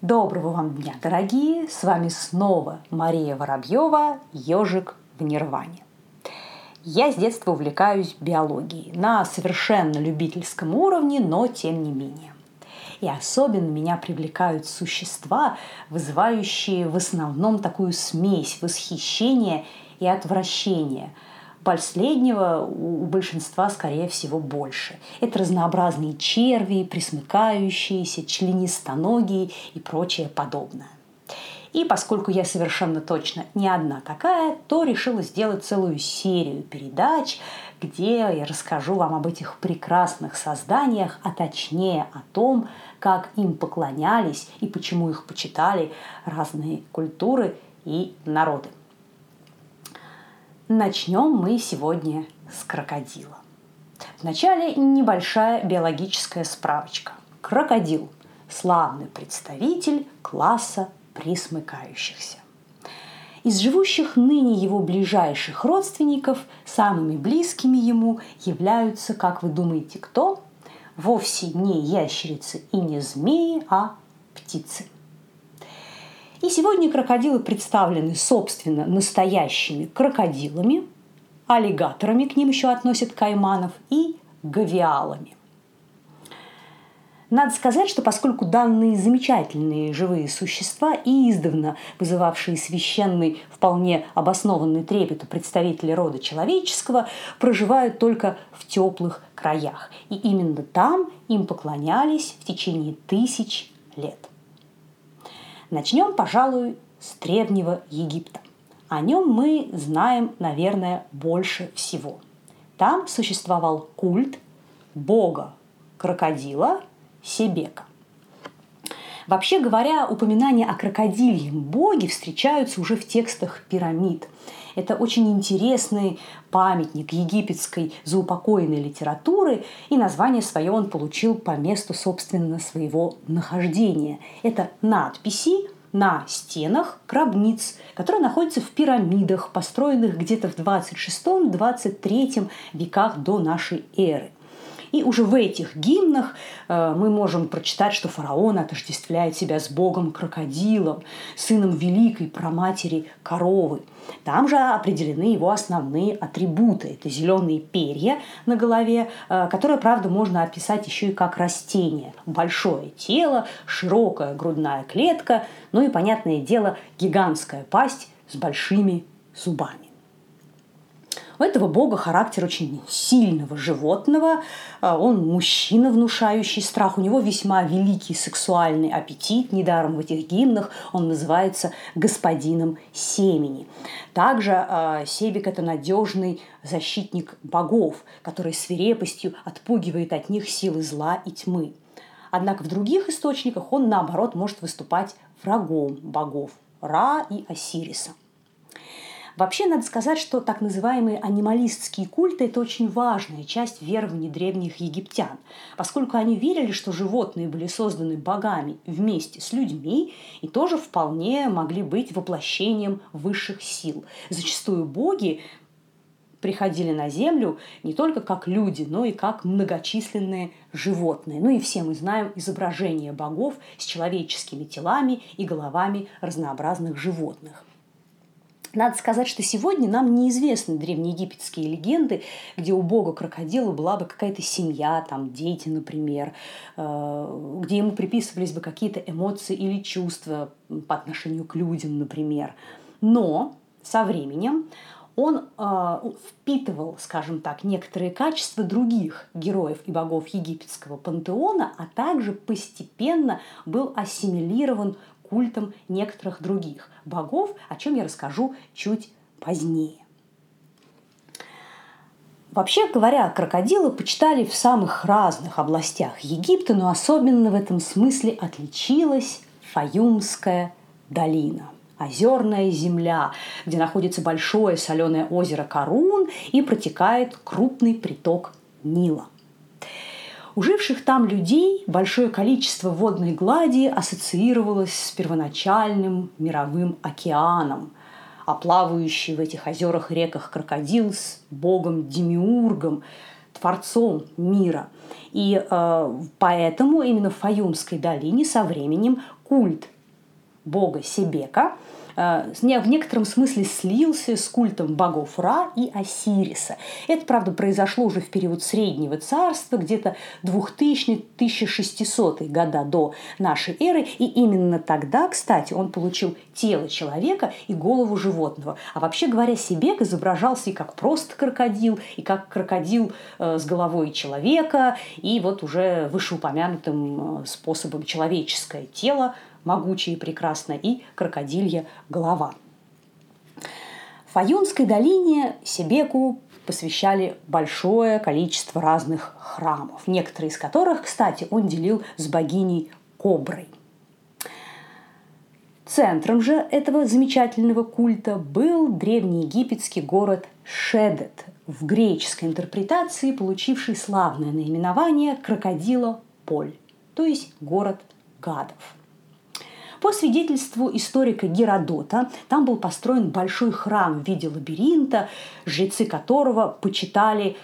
Доброго вам дня, дорогие! С вами снова Мария Воробьева, ежик в Нирване. Я с детства увлекаюсь биологией на совершенно любительском уровне, но тем не менее. И особенно меня привлекают существа, вызывающие в основном такую смесь восхищения и отвращения – Последнего у большинства, скорее всего, больше. Это разнообразные черви, присмыкающиеся, членистоногие и прочее подобное. И поскольку я совершенно точно не одна такая, то решила сделать целую серию передач, где я расскажу вам об этих прекрасных созданиях, а точнее о том, как им поклонялись и почему их почитали разные культуры и народы. Начнем мы сегодня с крокодила. Вначале небольшая биологическая справочка. Крокодил – славный представитель класса присмыкающихся. Из живущих ныне его ближайших родственников самыми близкими ему являются, как вы думаете, кто? Вовсе не ящерицы и не змеи, а птицы – и сегодня крокодилы представлены, собственно, настоящими крокодилами, аллигаторами, к ним еще относят кайманов, и гавиалами. Надо сказать, что поскольку данные замечательные живые существа и издавна вызывавшие священный, вполне обоснованный трепет у представителей рода человеческого, проживают только в теплых краях. И именно там им поклонялись в течение тысяч лет. Начнем, пожалуй, с Древнего Египта. О нем мы знаем, наверное, больше всего. Там существовал культ бога крокодила Себека. Вообще говоря, упоминания о крокодильем боге встречаются уже в текстах пирамид. Это очень интересный памятник египетской заупокоенной литературы, и название свое он получил по месту, собственно, своего нахождения. Это надписи на стенах гробниц, которые находятся в пирамидах, построенных где-то в 26-23 веках до нашей эры. И уже в этих гимнах э, мы можем прочитать, что фараон отождествляет себя с богом-крокодилом, сыном великой проматери коровы. Там же определены его основные атрибуты. Это зеленые перья на голове, э, которые, правда, можно описать еще и как растение. Большое тело, широкая грудная клетка, ну и, понятное дело, гигантская пасть с большими зубами. У этого бога характер очень сильного животного. А, он мужчина, внушающий страх. У него весьма великий сексуальный аппетит. Недаром в этих гимнах он называется господином семени. Также э, Себек – это надежный защитник богов, который свирепостью отпугивает от них силы зла и тьмы. Однако в других источниках он, наоборот, может выступать врагом богов Ра и Осириса – Вообще, надо сказать, что так называемые анималистские культы – это очень важная часть верований древних египтян, поскольку они верили, что животные были созданы богами вместе с людьми и тоже вполне могли быть воплощением высших сил. Зачастую боги приходили на Землю не только как люди, но и как многочисленные животные. Ну и все мы знаем изображения богов с человеческими телами и головами разнообразных животных. Надо сказать, что сегодня нам неизвестны древнеегипетские легенды, где у бога крокодила была бы какая-то семья, там дети, например, э, где ему приписывались бы какие-то эмоции или чувства по отношению к людям, например. Но со временем он э, впитывал, скажем так, некоторые качества других героев и богов египетского пантеона, а также постепенно был ассимилирован культом некоторых других богов, о чем я расскажу чуть позднее. Вообще говоря, крокодилы почитали в самых разных областях Египта, но особенно в этом смысле отличилась Фаюмская долина – озерная земля, где находится большое соленое озеро Карун и протекает крупный приток Нила – у живших там людей большое количество водной глади ассоциировалось с первоначальным мировым океаном, а плавающий в этих озерах и реках крокодил с богом Демиургом, творцом мира. И э, поэтому именно в Фаюмской долине со временем культ бога Себека – в некотором смысле слился с культом богов Ра и Осириса. Это, правда, произошло уже в период Среднего Царства, где-то 2000-1600 года до нашей эры. И именно тогда, кстати, он получил тело человека и голову животного. А вообще говоря, Себек изображался и как просто крокодил, и как крокодил э, с головой человека, и вот уже вышеупомянутым э, способом человеческое тело – могучая и прекрасная, и крокодилья голова. В Фаюнской долине Себеку посвящали большое количество разных храмов, некоторые из которых, кстати, он делил с богиней Коброй. Центром же этого замечательного культа был древнеегипетский город Шедет, в греческой интерпретации получивший славное наименование Крокодила Поль, то есть город гадов. По свидетельству историка Геродота, там был построен большой храм в виде лабиринта, жрецы которого почитали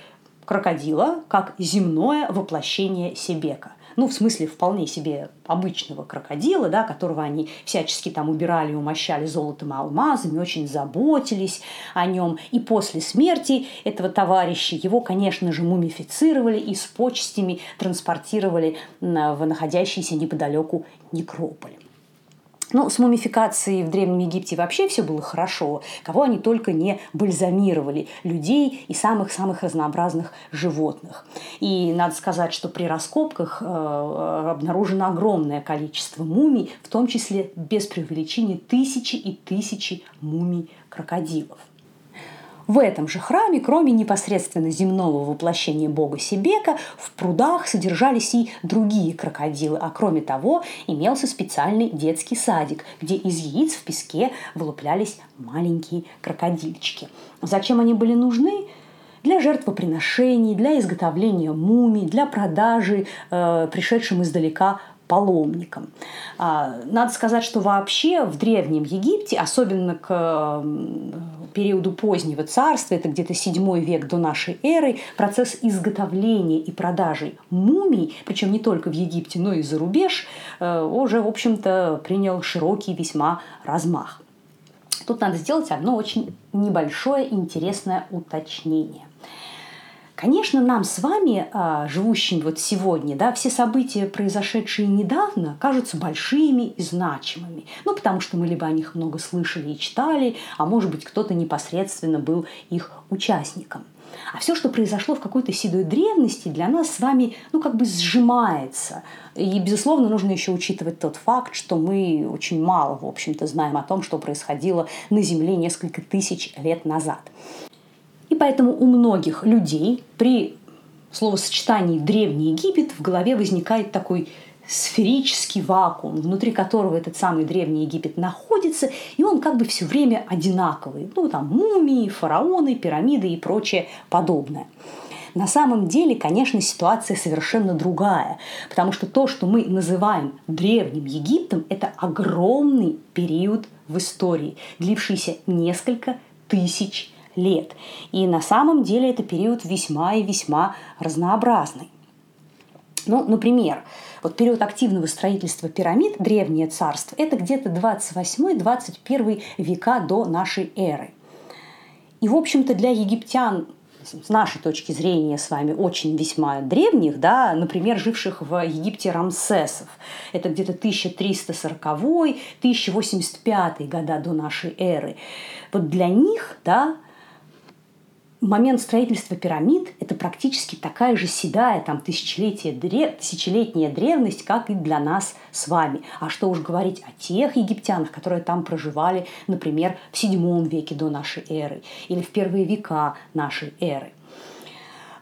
крокодила как земное воплощение Себека – ну, в смысле вполне себе обычного крокодила, да, которого они всячески там убирали, умощали золотом и алмазами, очень заботились о нем. И после смерти этого товарища его, конечно же, мумифицировали и с почестями транспортировали в находящийся неподалеку некрополь. Ну, с мумификацией в Древнем Египте вообще все было хорошо. Кого они только не бальзамировали. Людей и самых-самых разнообразных животных. И надо сказать, что при раскопках э, обнаружено огромное количество мумий, в том числе без преувеличения тысячи и тысячи мумий крокодилов. В этом же храме, кроме непосредственно земного воплощения бога Себека, в прудах содержались и другие крокодилы, а кроме того имелся специальный детский садик, где из яиц в песке вылуплялись маленькие крокодильчики. Зачем они были нужны? для жертвоприношений, для изготовления мумий, для продажи э, пришедшим издалека паломникам. А, надо сказать, что вообще в Древнем Египте, особенно к периоду позднего царства, это где-то 7 век до нашей эры, процесс изготовления и продажи мумий, причем не только в Египте, но и за рубеж, э, уже, в общем-то, принял широкий весьма размах. Тут надо сделать одно очень небольшое интересное уточнение. Конечно, нам с вами, а, живущим вот сегодня, да, все события, произошедшие недавно, кажутся большими и значимыми. Ну, потому что мы либо о них много слышали и читали, а может быть, кто-то непосредственно был их участником. А все, что произошло в какой-то седой древности, для нас с вами, ну, как бы сжимается. И, безусловно, нужно еще учитывать тот факт, что мы очень мало, в общем-то, знаем о том, что происходило на Земле несколько тысяч лет назад. И поэтому у многих людей при словосочетании «Древний Египет» в голове возникает такой сферический вакуум, внутри которого этот самый Древний Египет находится, и он как бы все время одинаковый. Ну, там мумии, фараоны, пирамиды и прочее подобное. На самом деле, конечно, ситуация совершенно другая, потому что то, что мы называем Древним Египтом, это огромный период в истории, длившийся несколько тысяч лет. И на самом деле это период весьма и весьма разнообразный. Ну, например, вот период активного строительства пирамид, древнее царство, это где-то 28-21 века до нашей эры. И, в общем-то, для египтян с нашей точки зрения с вами очень весьма древних, да, например, живших в Египте Рамсесов. Это где-то 1340-1085 года до нашей эры. Вот для них, да, момент строительства пирамид – это практически такая же седая, там, тысячелетие, тысячелетняя древность, как и для нас с вами. А что уж говорить о тех египтянах, которые там проживали, например, в VII веке до нашей эры или в первые века нашей эры.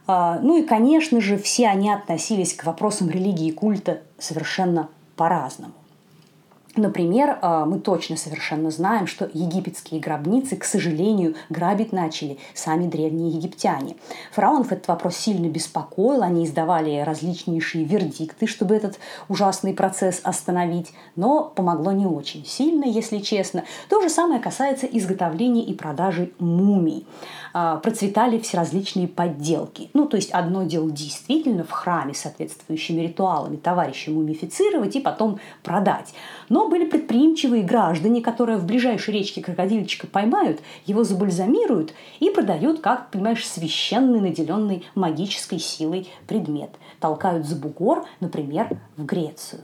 А, ну и, конечно же, все они относились к вопросам религии и культа совершенно по-разному. Например, а, мы точно совершенно знаем, что египетские гробницы, к сожалению, грабить начали сами древние египтяне. Фараонов этот вопрос сильно беспокоил, они издавали различнейшие вердикты, чтобы этот ужасный процесс остановить, но помогло не очень сильно, если честно. То же самое касается изготовления и продажи мумий. А, процветали всеразличные подделки. Ну, то есть одно дело действительно в храме соответствующими ритуалами товарища мумифицировать и потом продать. Но были предприимчивые граждане, которые в ближайшей речке крокодильчика поймают, его забальзамируют и продают, как, понимаешь, священный, наделенный магической силой предмет. Толкают за бугор, например, в Грецию.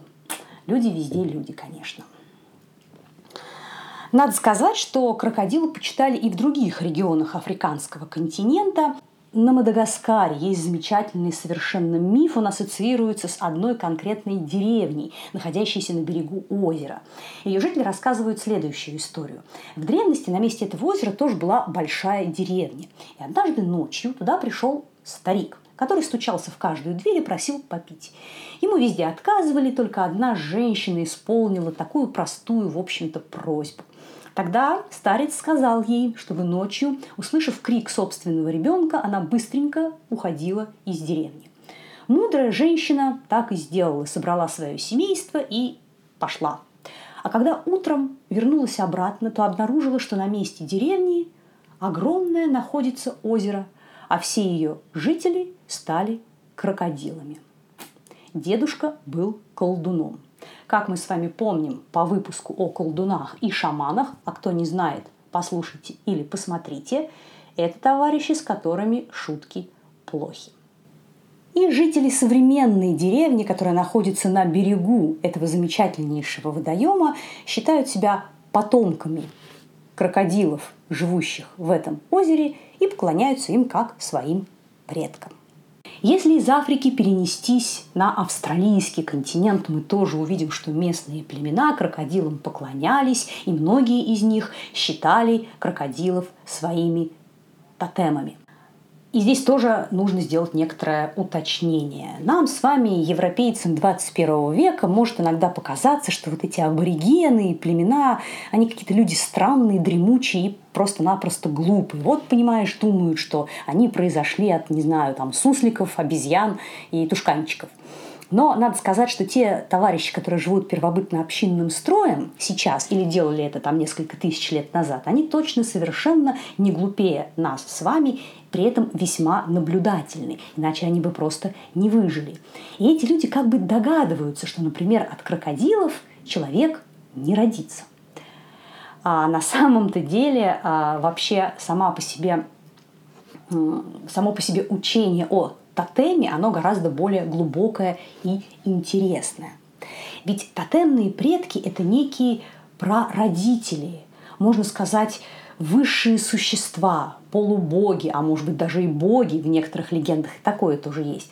Люди везде люди, конечно. Надо сказать, что крокодилы почитали и в других регионах африканского континента. На Мадагаскаре есть замечательный совершенно миф, он ассоциируется с одной конкретной деревней, находящейся на берегу озера. Ее жители рассказывают следующую историю. В древности на месте этого озера тоже была большая деревня. И однажды ночью туда пришел старик, который стучался в каждую дверь и просил попить. Ему везде отказывали, только одна женщина исполнила такую простую, в общем-то, просьбу – Тогда старец сказал ей, чтобы ночью, услышав крик собственного ребенка, она быстренько уходила из деревни. Мудрая женщина так и сделала, собрала свое семейство и пошла. А когда утром вернулась обратно, то обнаружила, что на месте деревни огромное находится озеро, а все ее жители стали крокодилами. Дедушка был колдуном. Как мы с вами помним по выпуску о колдунах и шаманах, а кто не знает, послушайте или посмотрите, это товарищи, с которыми шутки плохи. И жители современной деревни, которая находится на берегу этого замечательнейшего водоема, считают себя потомками крокодилов, живущих в этом озере, и поклоняются им как своим предкам. Если из Африки перенестись на австралийский континент, мы тоже увидим, что местные племена крокодилам поклонялись, и многие из них считали крокодилов своими тотемами. И здесь тоже нужно сделать некоторое уточнение. Нам с вами, европейцам 21 века, может иногда показаться, что вот эти аборигены и племена, они какие-то люди странные, дремучие и просто-напросто глупые. Вот, понимаешь, думают, что они произошли от, не знаю, там, сусликов, обезьян и тушканчиков. Но надо сказать, что те товарищи, которые живут первобытно-общинным строем сейчас или делали это там несколько тысяч лет назад, они точно совершенно не глупее нас с вами, при этом весьма наблюдательны, иначе они бы просто не выжили. И эти люди как бы догадываются, что, например, от крокодилов человек не родится. А на самом-то деле а, вообще сама по себе, само по себе учение о тотеме, оно гораздо более глубокое и интересное. Ведь тотемные предки – это некие прародители, можно сказать, высшие существа, полубоги, а может быть даже и боги в некоторых легендах, такое тоже есть.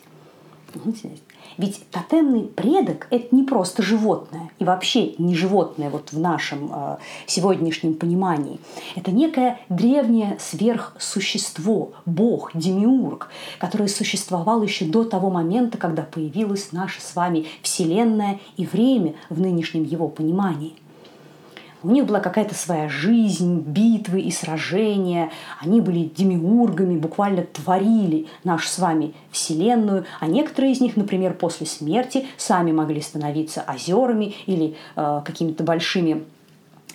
Ведь тотемный предок – это не просто животное, и вообще не животное вот в нашем э, сегодняшнем понимании. Это некое древнее сверхсущество, бог, демиург, которое существовало еще до того момента, когда появилась наша с вами Вселенная и время в нынешнем его понимании – у них была какая-то своя жизнь, битвы и сражения. Они были демиургами, буквально творили нашу с вами Вселенную. А некоторые из них, например, после смерти сами могли становиться озерами или э, какими-то большими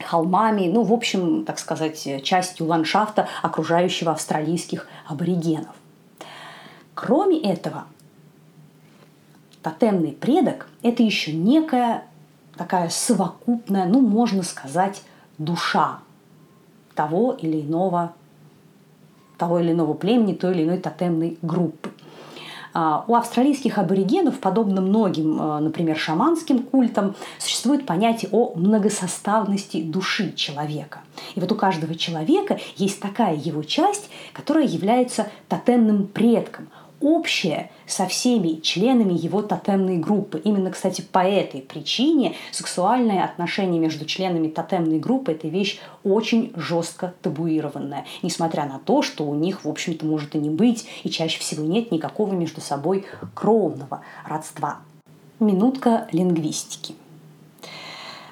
холмами, ну, в общем, так сказать, частью ландшафта, окружающего австралийских аборигенов. Кроме этого, тотемный предок – это еще некая такая совокупная, ну, можно сказать, душа того или иного, того или иного племени, той или иной тотемной группы. А, у австралийских аборигенов, подобно многим, а, например, шаманским культам, существует понятие о многосоставности души человека. И вот у каждого человека есть такая его часть, которая является тотемным предком – общее со всеми членами его тотемной группы. Именно, кстати, по этой причине сексуальные отношения между членами тотемной группы – это вещь очень жестко табуированная, несмотря на то, что у них, в общем-то, может и не быть, и чаще всего нет никакого между собой кровного родства. Минутка лингвистики.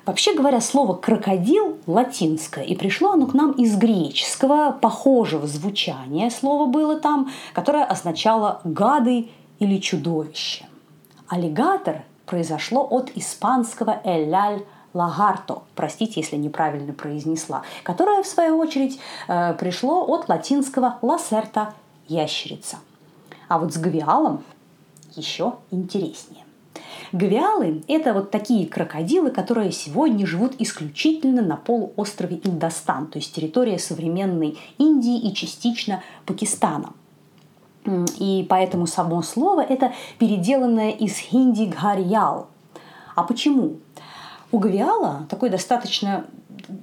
Вообще говоря, слово «крокодил» латинское, и пришло оно к нам из греческого, похожего звучания слово было там, которое означало «гады» или «чудовище». Аллигатор произошло от испанского «эляль лагарто, простите, если неправильно произнесла, которое, в свою очередь, э, пришло от латинского ласерта – ящерица. А вот с гавиалом еще интереснее. Гавиалы – это вот такие крокодилы, которые сегодня живут исключительно на полуострове Индостан, то есть территория современной Индии и частично Пакистана. И поэтому само слово – это переделанное из хинди «гхарьял». А почему? У гавиала такой достаточно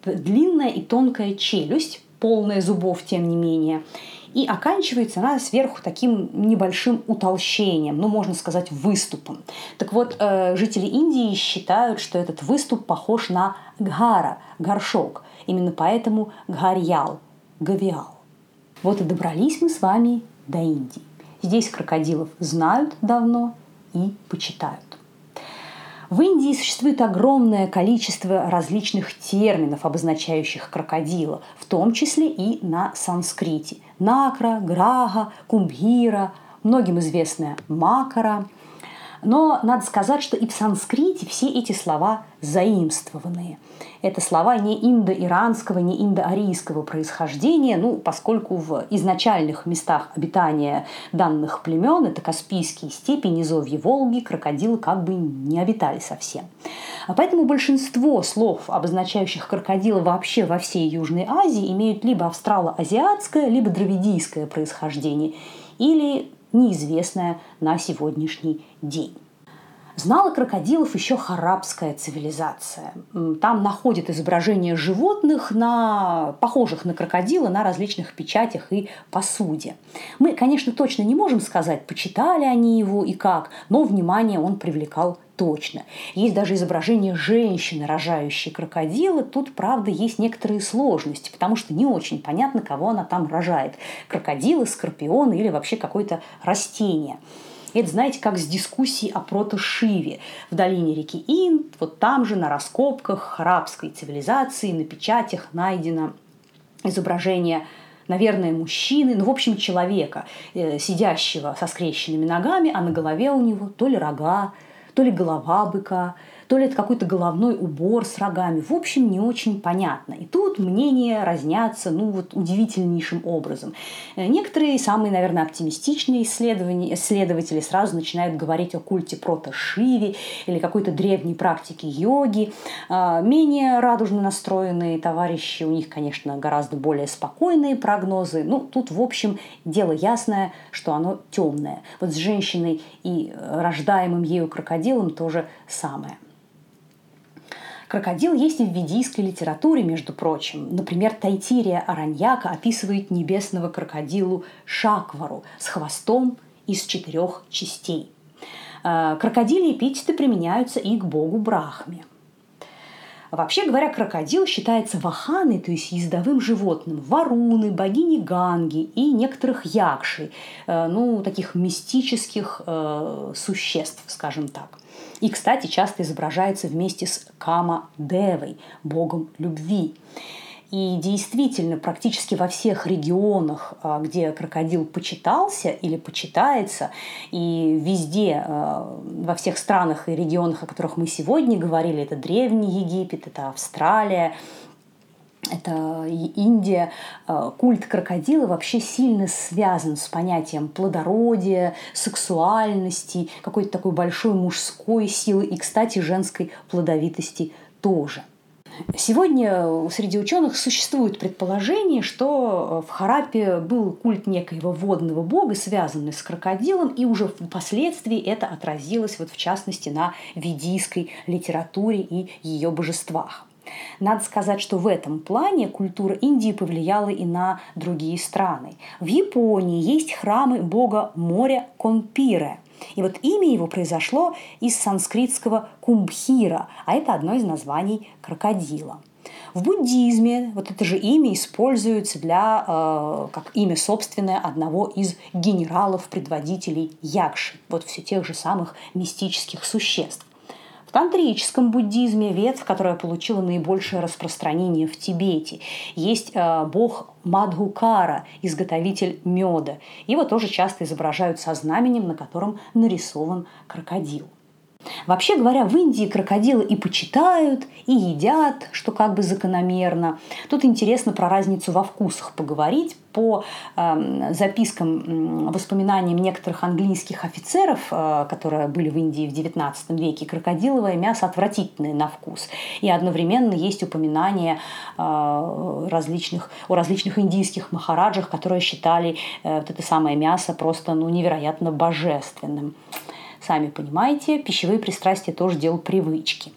длинная и тонкая челюсть, полная зубов, тем не менее – и оканчивается она сверху таким небольшим утолщением, ну, можно сказать, выступом. Так вот, э, жители Индии считают, что этот выступ похож на гхара, горшок. Именно поэтому гхарьял, гавиал. Вот и добрались мы с вами до Индии. Здесь крокодилов знают давно и почитают. В Индии существует огромное количество различных терминов, обозначающих крокодила, в том числе и на санскрите. Накра, Грага, Кумбхира, многим известная Макара. Но надо сказать, что и в санскрите все эти слова заимствованные. Это слова не индо-иранского, не индо-арийского происхождения, ну, поскольку в изначальных местах обитания данных племен, это Каспийские степи, низовье Волги, крокодилы как бы не обитали совсем. А поэтому большинство слов, обозначающих крокодила вообще во всей Южной Азии, имеют либо австрало-азиатское, либо дравидийское происхождение или неизвестное на сегодняшний день. Знала крокодилов еще харабская цивилизация. Там находят изображения животных, на, похожих на крокодила, на различных печатях и посуде. Мы, конечно, точно не можем сказать, почитали они его и как, но внимание он привлекал точно. Есть даже изображение женщины, рожающей крокодила. Тут, правда, есть некоторые сложности, потому что не очень понятно, кого она там рожает. Крокодилы, скорпионы или вообще какое-то растение. Это, знаете, как с дискуссией о протошиве. В долине реки Инд, вот там же на раскопках арабской цивилизации, на печатях найдено изображение наверное, мужчины, ну, в общем, человека, э, сидящего со скрещенными ногами, а на голове у него то ли рога, то ли голова быка, то ли это какой-то головной убор с рогами. В общем, не очень понятно. И тут мнения разнятся, ну вот удивительнейшим образом. Э, некоторые, самые, наверное, оптимистичные исследователи сразу начинают говорить о культе прото-шиви или какой-то древней практике йоги. А, менее радужно настроенные товарищи, у них, конечно, гораздо более спокойные прогнозы. Ну, тут, в общем, дело ясное, что оно темное. Вот с женщиной и рождаемым ею крокодилом тоже самое. Крокодил есть и в ведийской литературе, между прочим. Например, Тайтирия Араньяка описывает небесного крокодилу Шаквару с хвостом из четырех частей. Э, крокодили эпитеты применяются и к богу Брахме. Вообще говоря, крокодил считается ваханой, то есть ездовым животным, варуны, богини Ганги и некоторых якшей, э, ну, таких мистических э, существ, скажем так. И, кстати, часто изображается вместе с Кама-девой, богом любви. И действительно, практически во всех регионах, а, где крокодил почитался или почитается, и везде, а, во всех странах и регионах, о которых мы сегодня говорили, это Древний Египет, это Австралия, это Индия, э, культ крокодила вообще сильно связан с понятием плодородия, сексуальности, какой-то такой большой мужской силы и, кстати, женской плодовитости тоже. Сегодня среди ученых существует предположение, что в Харапе был культ некоего водного бога, связанный с крокодилом, и уже впоследствии это отразилось, вот в частности, на ведийской литературе и ее божествах. Надо сказать, что в этом плане культура Индии повлияла и на другие страны. В Японии есть храмы бога моря Конпире. И вот имя его произошло из санскритского кумбхира, а это одно из названий крокодила. В буддизме вот это же имя используется для, э, как имя собственное одного из генералов-предводителей Якши, вот все тех же самых мистических существ. Тантрическом буддизме, ветвь, которая получила наибольшее распространение в Тибете, есть э, бог Мадхукара, изготовитель меда. Его тоже часто изображают со знаменем, на котором нарисован крокодил. Вообще говоря, в Индии крокодилы и почитают, и едят, что как бы закономерно. Тут интересно про разницу во вкусах поговорить. По э, запискам, воспоминаниям некоторых английских офицеров, э, которые были в Индии в XIX веке, крокодиловое мясо отвратительное на вкус. И одновременно есть упоминания э, различных, о различных индийских махараджах, которые считали э, вот это самое мясо просто ну, невероятно божественным. Сами понимаете, пищевые пристрастия тоже дело привычки.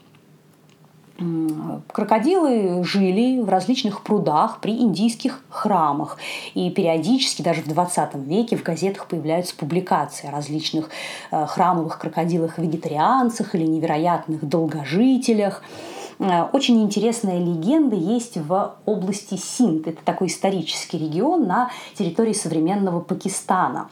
Крокодилы жили в различных прудах при индийских храмах. И периодически, даже в 20 веке, в газетах появляются публикации о различных э, храмовых крокодилах-вегетарианцах или невероятных долгожителях. Э, очень интересная легенда есть в области Синд. Это такой исторический регион на территории современного Пакистана.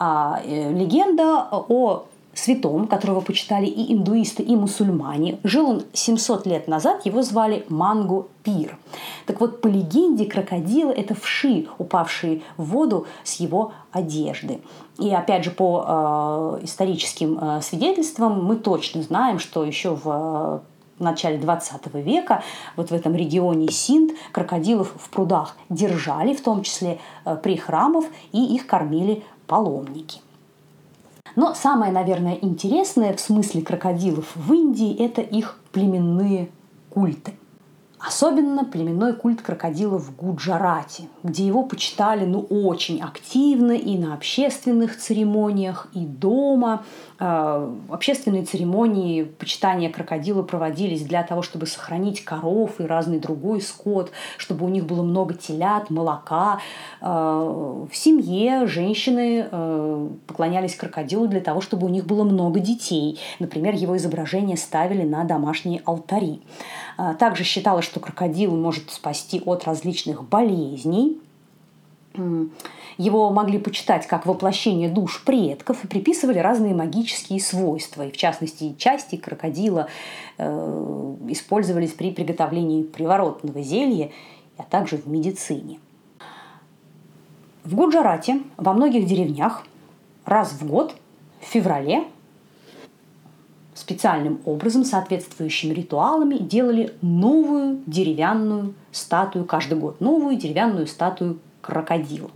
А, э, легенда о святом, которого почитали и индуисты, и мусульмане. Жил он 700 лет назад, его звали Мангу Пир. Так вот, по легенде, крокодилы – это вши, упавшие в воду с его одежды. И опять же, по э, историческим э, свидетельствам мы точно знаем, что еще в э, в начале 20 века вот в этом регионе Синд крокодилов в прудах держали, в том числе э, при храмах, и их кормили паломники. Но самое, наверное, интересное в смысле крокодилов в Индии – это их племенные культы. Особенно племенной культ крокодила в Гуджарате, где его почитали ну, очень активно и на общественных церемониях, и дома – общественные церемонии почитания крокодила проводились для того, чтобы сохранить коров и разный другой скот, чтобы у них было много телят, молока. Э, в семье женщины э, поклонялись крокодилу для того, чтобы у них было много детей. Например, его изображение ставили на домашние алтари. Также считалось, что крокодил может спасти от различных болезней. Его могли почитать как воплощение душ предков и приписывали разные магические свойства. И в частности, части крокодила э, использовались при приготовлении приворотного зелья, а также в медицине. В Гуджарате во многих деревнях раз в год, в феврале, специальным образом, соответствующими ритуалами, делали новую деревянную статую каждый год, новую деревянную статую крокодила.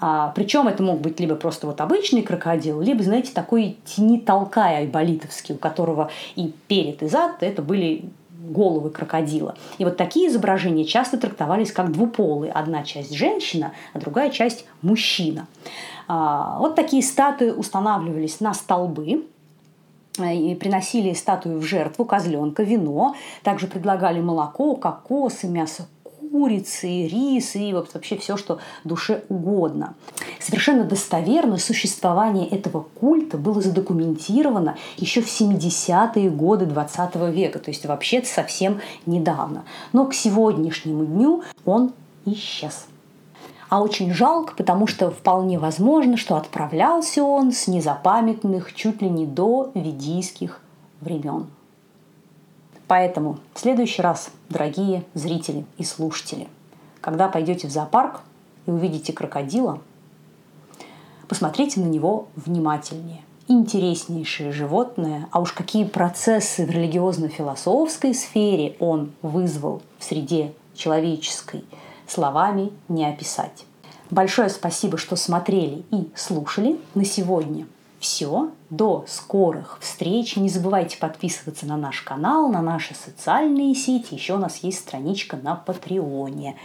А, причем это мог быть либо просто вот обычный крокодил, либо, знаете, такой тени толкая айболитовский, у которого и перед, и зад это были головы крокодила. И вот такие изображения часто трактовались как двуполые. Одна часть женщина, а другая часть мужчина. А, вот такие статуи устанавливались на столбы, э, и приносили статую в жертву, козленка, вино. Также предлагали молоко, кокосы, мясо курицы, рис и вообще все, что душе угодно. Совершенно достоверно существование этого культа было задокументировано еще в 70-е годы 20 века, то есть вообще совсем недавно. Но к сегодняшнему дню он исчез. А очень жалко, потому что вполне возможно, что отправлялся он с незапамятных чуть ли не до ведийских времен. Поэтому в следующий раз, дорогие зрители и слушатели, когда пойдете в зоопарк и увидите крокодила, посмотрите на него внимательнее. Интереснейшее животное, а уж какие процессы в религиозно-философской сфере он вызвал в среде человеческой, словами не описать. Большое спасибо, что смотрели и слушали. На сегодня все. До скорых встреч. Не забывайте подписываться на наш канал, на наши социальные сети. Еще у нас есть страничка на Патреоне.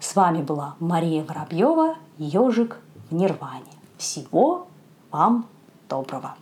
С вами была Мария Воробьева, ежик в Нирване. Всего вам доброго.